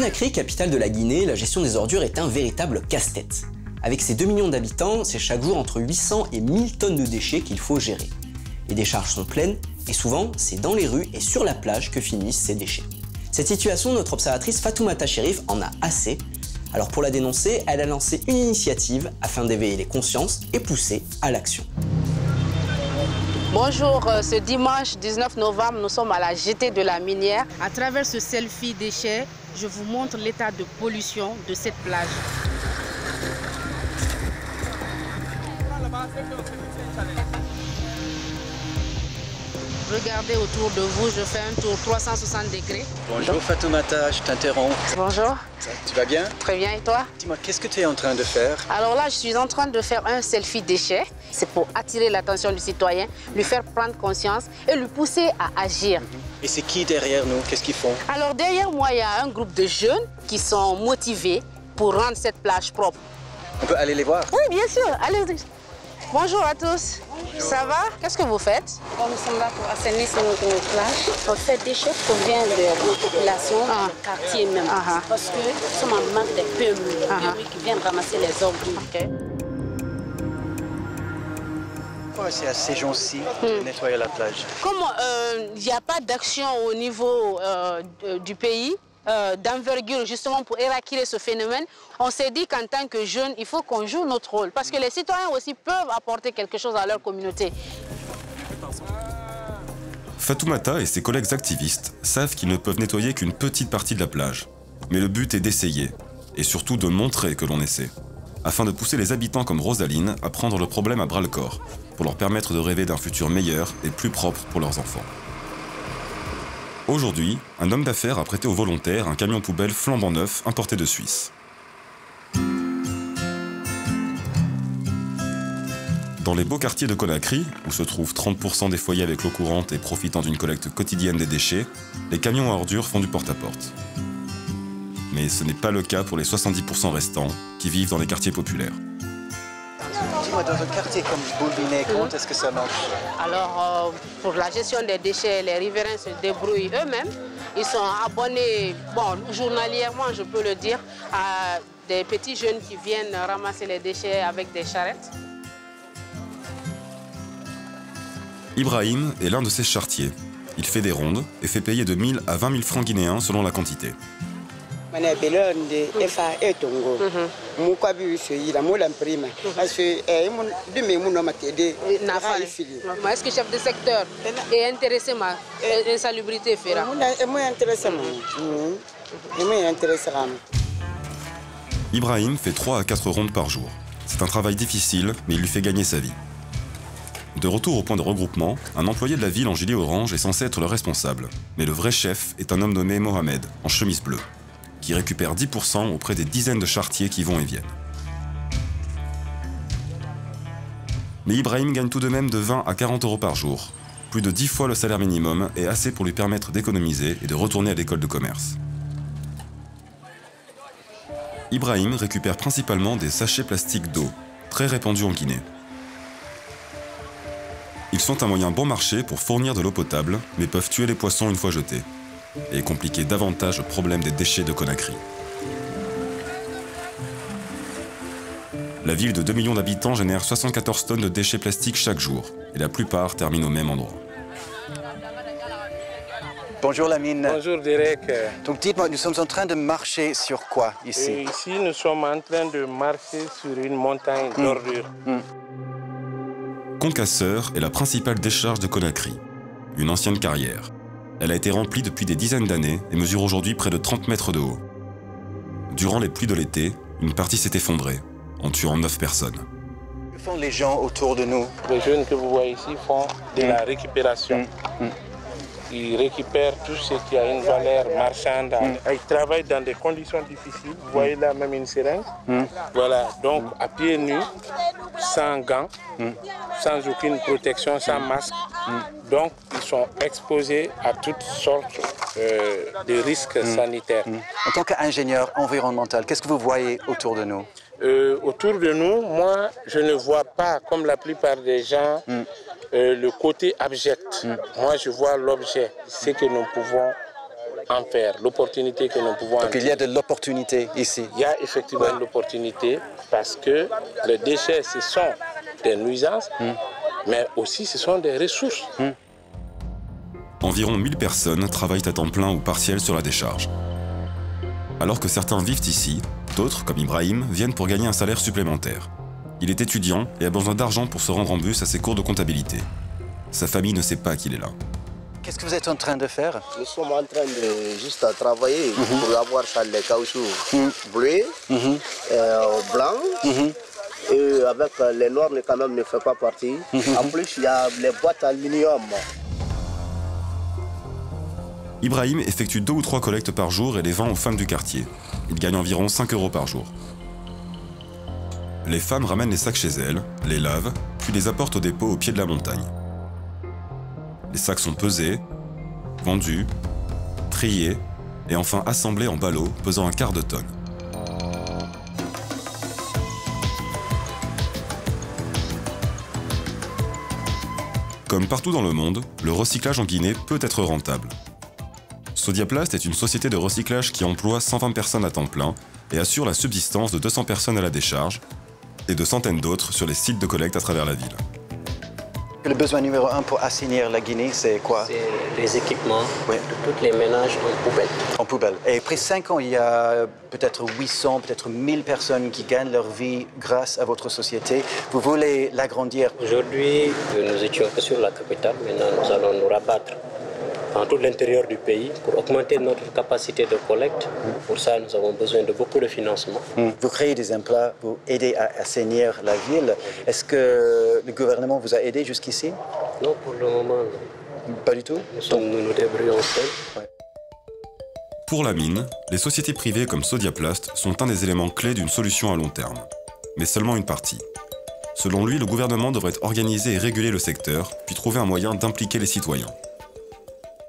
Conakry, capitale de la Guinée, la gestion des ordures est un véritable casse-tête. Avec ses 2 millions d'habitants, c'est chaque jour entre 800 et 1000 tonnes de déchets qu'il faut gérer. Les décharges sont pleines et souvent, c'est dans les rues et sur la plage que finissent ces déchets. Cette situation, notre observatrice Fatoumata Sherif en a assez. Alors pour la dénoncer, elle a lancé une initiative afin d'éveiller les consciences et pousser à l'action. Bonjour, euh, ce dimanche 19 novembre, nous sommes à la jetée de la minière. À travers ce selfie déchets, je vous montre l'état de pollution de cette plage. Regardez autour de vous, je fais un tour 360 degrés. Bonjour Fatoumata, je t'interromps. Bonjour. Tu vas bien? Très bien, et toi? Dis-moi, qu'est-ce que tu es en train de faire? Alors là, je suis en train de faire un selfie déchet. C'est pour attirer l'attention du citoyen, lui faire prendre conscience et lui pousser à agir. Et c'est qui derrière nous? Qu'est-ce qu'ils font? Alors derrière moi, il y a un groupe de jeunes qui sont motivés pour rendre cette plage propre. On peut aller les voir? Oui, bien sûr. Allez. Bonjour à tous. Ça va? Qu'est-ce que vous faites? Nous sommes là pour assainir sur notre plage. On fait des déchets provient de la population, Ah. du quartier même. Ah. Parce que nous sommes en manque de PME, Ah. PME qui viennent ramasser les ordures. C'est à ces gens-ci de nettoyer la plage Comment euh, il n'y a pas d'action au niveau euh, du pays euh, d'envergure justement pour éradiquer ce phénomène, on s'est dit qu'en tant que jeunes, il faut qu'on joue notre rôle. Parce que les citoyens aussi peuvent apporter quelque chose à leur communauté. Fatoumata et ses collègues activistes savent qu'ils ne peuvent nettoyer qu'une petite partie de la plage. Mais le but est d'essayer, et surtout de montrer que l'on essaie, afin de pousser les habitants comme Rosaline à prendre le problème à bras le corps, pour leur permettre de rêver d'un futur meilleur et plus propre pour leurs enfants. Aujourd'hui, un homme d'affaires a prêté aux volontaires un camion poubelle flambant neuf importé de Suisse. Dans les beaux quartiers de Conakry, où se trouvent 30% des foyers avec l'eau courante et profitant d'une collecte quotidienne des déchets, les camions à ordures font du porte-à-porte. Mais ce n'est pas le cas pour les 70% restants qui vivent dans les quartiers populaires. Dans un quartier comme Boubinet, comment est-ce que ça marche Alors, euh, pour la gestion des déchets, les riverains se débrouillent eux-mêmes. Ils sont abonnés, bon, journalièrement, je peux le dire, à des petits jeunes qui viennent ramasser les déchets avec des charrettes. Ibrahim est l'un de ces chartiers. Il fait des rondes et fait payer de 1000 à 20 000 francs guinéens selon la quantité. Mana de efa etongo mu bi yi la mu la parce que eh ma fili est-ce que chef de secteur est intéressé Fera? Intéressé mo mm mu intéressé ram Ibrahim fait 3 à 4 rondes par jour. C'est un travail difficile, mais il lui fait gagner sa vie. De retour au point de regroupement, un employé de la ville en gilet orange est censé être le responsable. Mais le vrai chef est un homme nommé Mohamed, en chemise bleue, qui récupère 10% auprès des dizaines de chartiers qui vont et viennent. Mais Ibrahim gagne tout de même de 20 à 40 euros par jour. Plus de 10 fois le salaire minimum est assez pour lui permettre d'économiser et de retourner à l'école de commerce. Ibrahim récupère principalement des sachets plastiques d'eau, très répandus en Guinée. Ils sont un moyen bon marché pour fournir de l'eau potable, mais peuvent tuer les poissons une fois jetés, et compliquer davantage le problème des déchets de Conakry. La ville de 2 millions d'habitants génère 74 tonnes de déchets plastiques chaque jour, et la plupart terminent au même endroit. Bonjour Lamine. Bonjour Derek. Donc dites-moi, nous sommes en train de marcher sur quoi Et ici ici, nous sommes en train de marcher sur une montagne d'ordures. Concasseur est la principale décharge de Conakry, une ancienne carrière. Elle a été remplie depuis des dizaines d'années et mesure aujourd'hui près de 30 mètres de haut. Durant les pluies de l'été, une partie s'est effondrée, en tuant 9 personnes. Que font les gens autour de nous? Les jeunes que vous voyez ici font de la récupération. Ils récupèrent tout ce qui a une valeur marchande. Ils travaillent dans des conditions difficiles. Vous voyez là même une seringue. Voilà, donc à pieds nus, sans gants, sans aucune protection, sans masque. Donc ils sont exposés à toutes sortes euh, de risques sanitaires. En tant qu'ingénieur environnemental, qu'est-ce que vous voyez autour de nous? Euh, autour de nous, moi, je ne vois pas, comme la plupart des gens, euh, le côté abject. Moi, je vois l'objet, ce que nous pouvons en faire, l'opportunité que nous pouvons Donc il y a de l'opportunité ici. Il y a effectivement l'opportunité parce que les déchets, ce sont des nuisances, mais aussi ce sont des ressources. Environ 1000 personnes travaillent à temps plein ou partiel sur la décharge. Alors que certains vivent ici, d'autres, comme Ibrahim, viennent pour gagner un salaire supplémentaire. Il est étudiant et a besoin d'argent pour se rendre en bus à ses cours de comptabilité. Sa famille ne sait pas qu'il est là. Qu'est-ce que vous êtes en train de faire? Nous sommes en train de juste à travailler pour avoir ça, les caoutchoucs bleus, euh, blancs. Et avec euh, les noirs, mais quand même ne fait pas partie. En plus, il y a les boîtes aluminium. Ibrahim effectue deux ou trois collectes par jour et les vend aux femmes du quartier. Il gagne environ 5 euros par jour. Les femmes ramènent les sacs chez elles, les lavent, puis les apportent au dépôt au pied de la montagne. Les sacs sont pesés, vendus, triés et enfin assemblés en ballots pesant un quart de tonne. Comme partout dans le monde, le recyclage en Guinée peut être rentable. Sodiaplast est une société de recyclage qui emploie 120 personnes à temps plein et assure la subsistance de 200 personnes à la décharge et de centaines d'autres sur les sites de collecte à travers la ville. Le besoin numéro un pour assainir la Guinée, c'est quoi? C'est les équipements Oui. de tous les ménages en poubelle. En poubelle. Et après 5 ans, il y a peut-être 800, peut-être 1000 personnes qui gagnent leur vie grâce à votre société. Vous voulez l'agrandir? Aujourd'hui, nous étions sur la capitale. Maintenant, nous allons nous rabattre dans tout l'intérieur du pays pour augmenter notre capacité de collecte. Pour ça, nous avons besoin de beaucoup de financement. Vous créez des emplois pour aider à assainir la ville. Est-ce que le gouvernement vous a aidé jusqu'ici? Non, pour le moment, non. Pas du tout? Nous, sommes, nous nous débrouillons seuls. Pour la mine, les sociétés privées comme Sodiaplast sont un des éléments clés d'une solution à long terme, mais seulement une partie. Selon lui, le gouvernement devrait organiser et réguler le secteur, puis trouver un moyen d'impliquer les citoyens.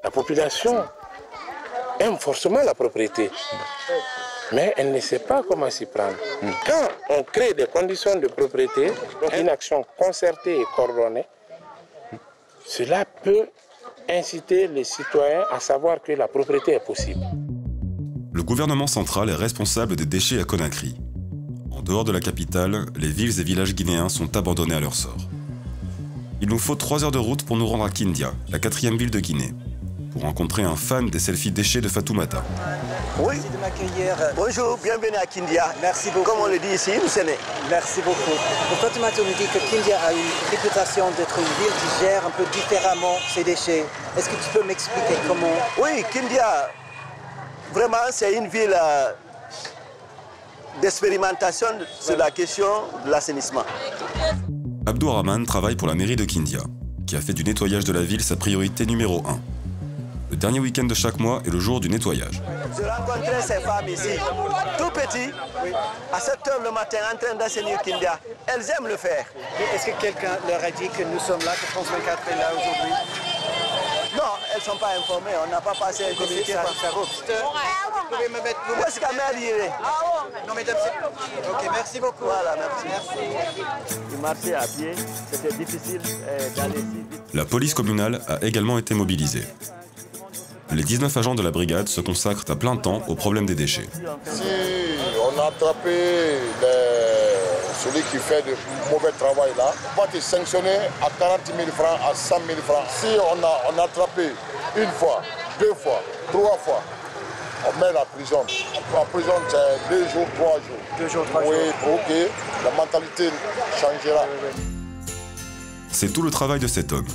La population aime forcément la propriété, mais elle ne sait pas comment s'y prendre. Quand on crée des conditions de propriété, une action concertée et coordonnée, cela peut inciter les citoyens à savoir que la propriété est possible. Le gouvernement central est responsable des déchets à Conakry. En dehors de la capitale, les villes et villages guinéens sont abandonnés à leur sort. Il nous faut 3 heures de route pour nous rendre à Kindia, la quatrième ville de Guinée, pour rencontrer un fan des selfies déchets de Fatoumata. Oui. de m'accueillir. Bonjour, bienvenue à Kindia. Merci beaucoup. Comme on le dit ici, nous sommes Merci beaucoup. Pour Fatoumata, on nous dit que Kindia a une réputation d'être une ville qui gère un peu différemment ses déchets. Est-ce que tu peux m'expliquer comment? Oui, Kindia, vraiment, c'est une ville euh, d'expérimentation sur la question de l'assainissement. Abdou Rahman travaille pour la mairie de Kindia, qui a fait du nettoyage de la ville sa priorité numéro 1. Le dernier week-end de chaque mois est le jour du nettoyage. Je rencontrais ces femmes ici, tout petits, à 7 heures le matin, en train d'assainir Kindia. Elles aiment le faire. Est-ce que quelqu'un leur a dit que nous sommes là, que France 24 est là aujourd'hui? Non, elles ne sont pas informées, on n'a pas passé un communiqué par ça roule. Vous pouvez me mettre vous Où est-ce qu'à Mère Non, mesdames, c'est... Ok, merci beaucoup. Voilà, merci. Marchait à pied, c'était difficile euh, d'aller si vite. La police communale a également été mobilisée. Les 19 agents de la brigade se consacrent à plein temps au problème des déchets. Si on a attrapé les- celui qui fait de mauvais travail là, on va te sanctionner à 40 000 francs, à 100 000 francs. Si on a, on a attrapé une fois, deux fois, trois fois, on met la prison. La prison, c'est deux jours, trois jours. Deux jours, trois oui, jours. que la mentalité changera. C'est tout le travail de cet homme.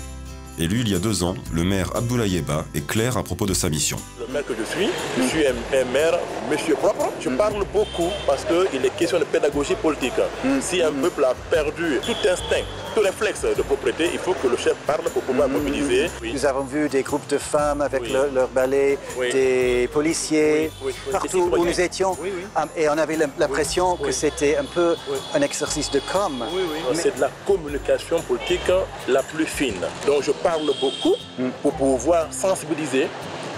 Élu il y a deux ans, le maire Abdoulaye est clair à propos de sa mission. Le maire que je suis, je suis un, un maire monsieur propre. Je parle beaucoup parce qu'il est question de pédagogie politique. Si un peuple a perdu tout instinct, réflexe de propriété, il faut que le chef parle pour pouvoir mobiliser. Oui. Nous avons vu des groupes de femmes avec Oui. leur, leur balai, Oui. des policiers, partout où nous étions. Et on avait l'impression que c'était un peu un exercice de com. C'est de la communication politique la plus fine. Donc je parle beaucoup pour pouvoir sensibiliser,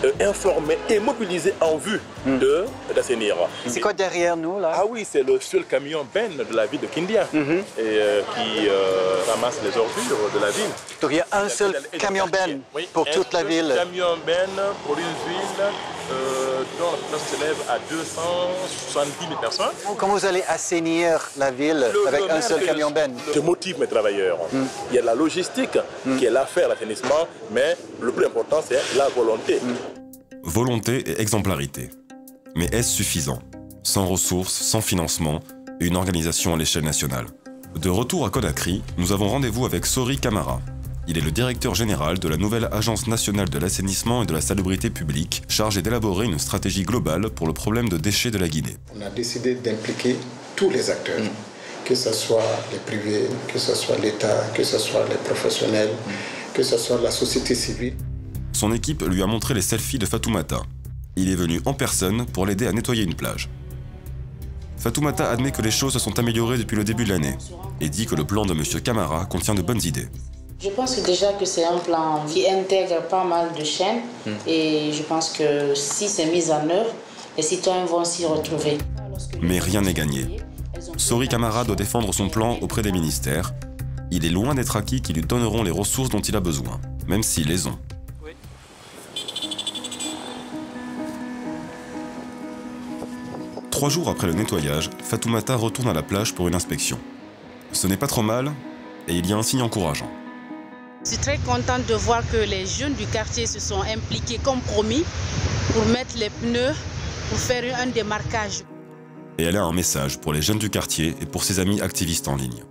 euh, informer et mobiliser en vue de d'assainir. C'est quoi derrière nous là? Ah oui, c'est le seul camion Ben de la ville de Kindia et, euh, qui euh, ramasse les ordures de la ville. Donc il y a un seul camion. Ben Oui, pour toute la ville. camion Ben pour une ville euh, dont la population s'élève à 270 000 personnes. Comment vous allez assainir la ville Le- avec le un seul camion ben? Je motive mes travailleurs. Il y a la logistique qui est l'affaire, l'assainissement, mais le plus important, c'est la volonté. Volonté et exemplarité. Mais est-ce suffisant? Sans ressources, sans financement et une organisation à l'échelle nationale? De retour à Conakry, nous avons rendez-vous avec Sori Camara. Il est le directeur général de la nouvelle Agence nationale de l'assainissement et de la salubrité publique, chargé d'élaborer une stratégie globale pour le problème de déchets de la Guinée. On a décidé d'impliquer tous les acteurs, que ce soit les privés, que ce soit l'État, que ce soit les professionnels, que ce soit la société civile. Son équipe lui a montré les selfies de Fatoumata. Il est venu en personne pour l'aider à nettoyer une plage. Fatoumata admet que les choses se sont améliorées depuis le début de l'année et dit que le plan de M. Camara contient de bonnes idées. Je pense que déjà que c'est un plan qui intègre pas mal de chaînes et je pense que si c'est mis en œuvre, les citoyens vont s'y retrouver. Mais rien n'est gagné. Sori Camara doit défendre son plan auprès des ministères. Il est loin d'être acquis qui lui donneront les ressources dont il a besoin, même s'ils les ont. Trois jours après le nettoyage, Fatoumata retourne à la plage pour une inspection. Ce n'est pas trop mal, et il y a un signe encourageant. Je suis très contente de voir que les jeunes du quartier se sont impliqués comme promis pour mettre les pneus, pour faire un démarquage. Et elle a un message pour les jeunes du quartier et pour ses amis activistes en ligne.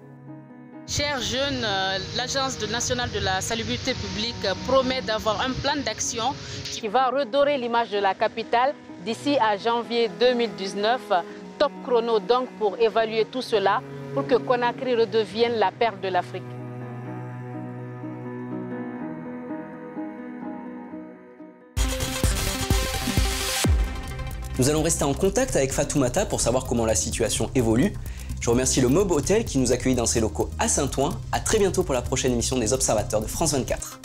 Chers jeunes, euh, l'Agence nationale de la salubrité publique promet d'avoir un plan d'action qui va redorer l'image de la capitale d'ici à janvier 2019. Top chrono donc pour évaluer tout cela pour que Conakry redevienne la perle de l'Afrique. Nous allons rester en contact avec Fatoumata pour savoir comment la situation évolue. Je remercie le Mob Hotel qui nous accueille dans ses locaux à Saint-Ouen. À très bientôt pour la prochaine émission des Observateurs de France 24.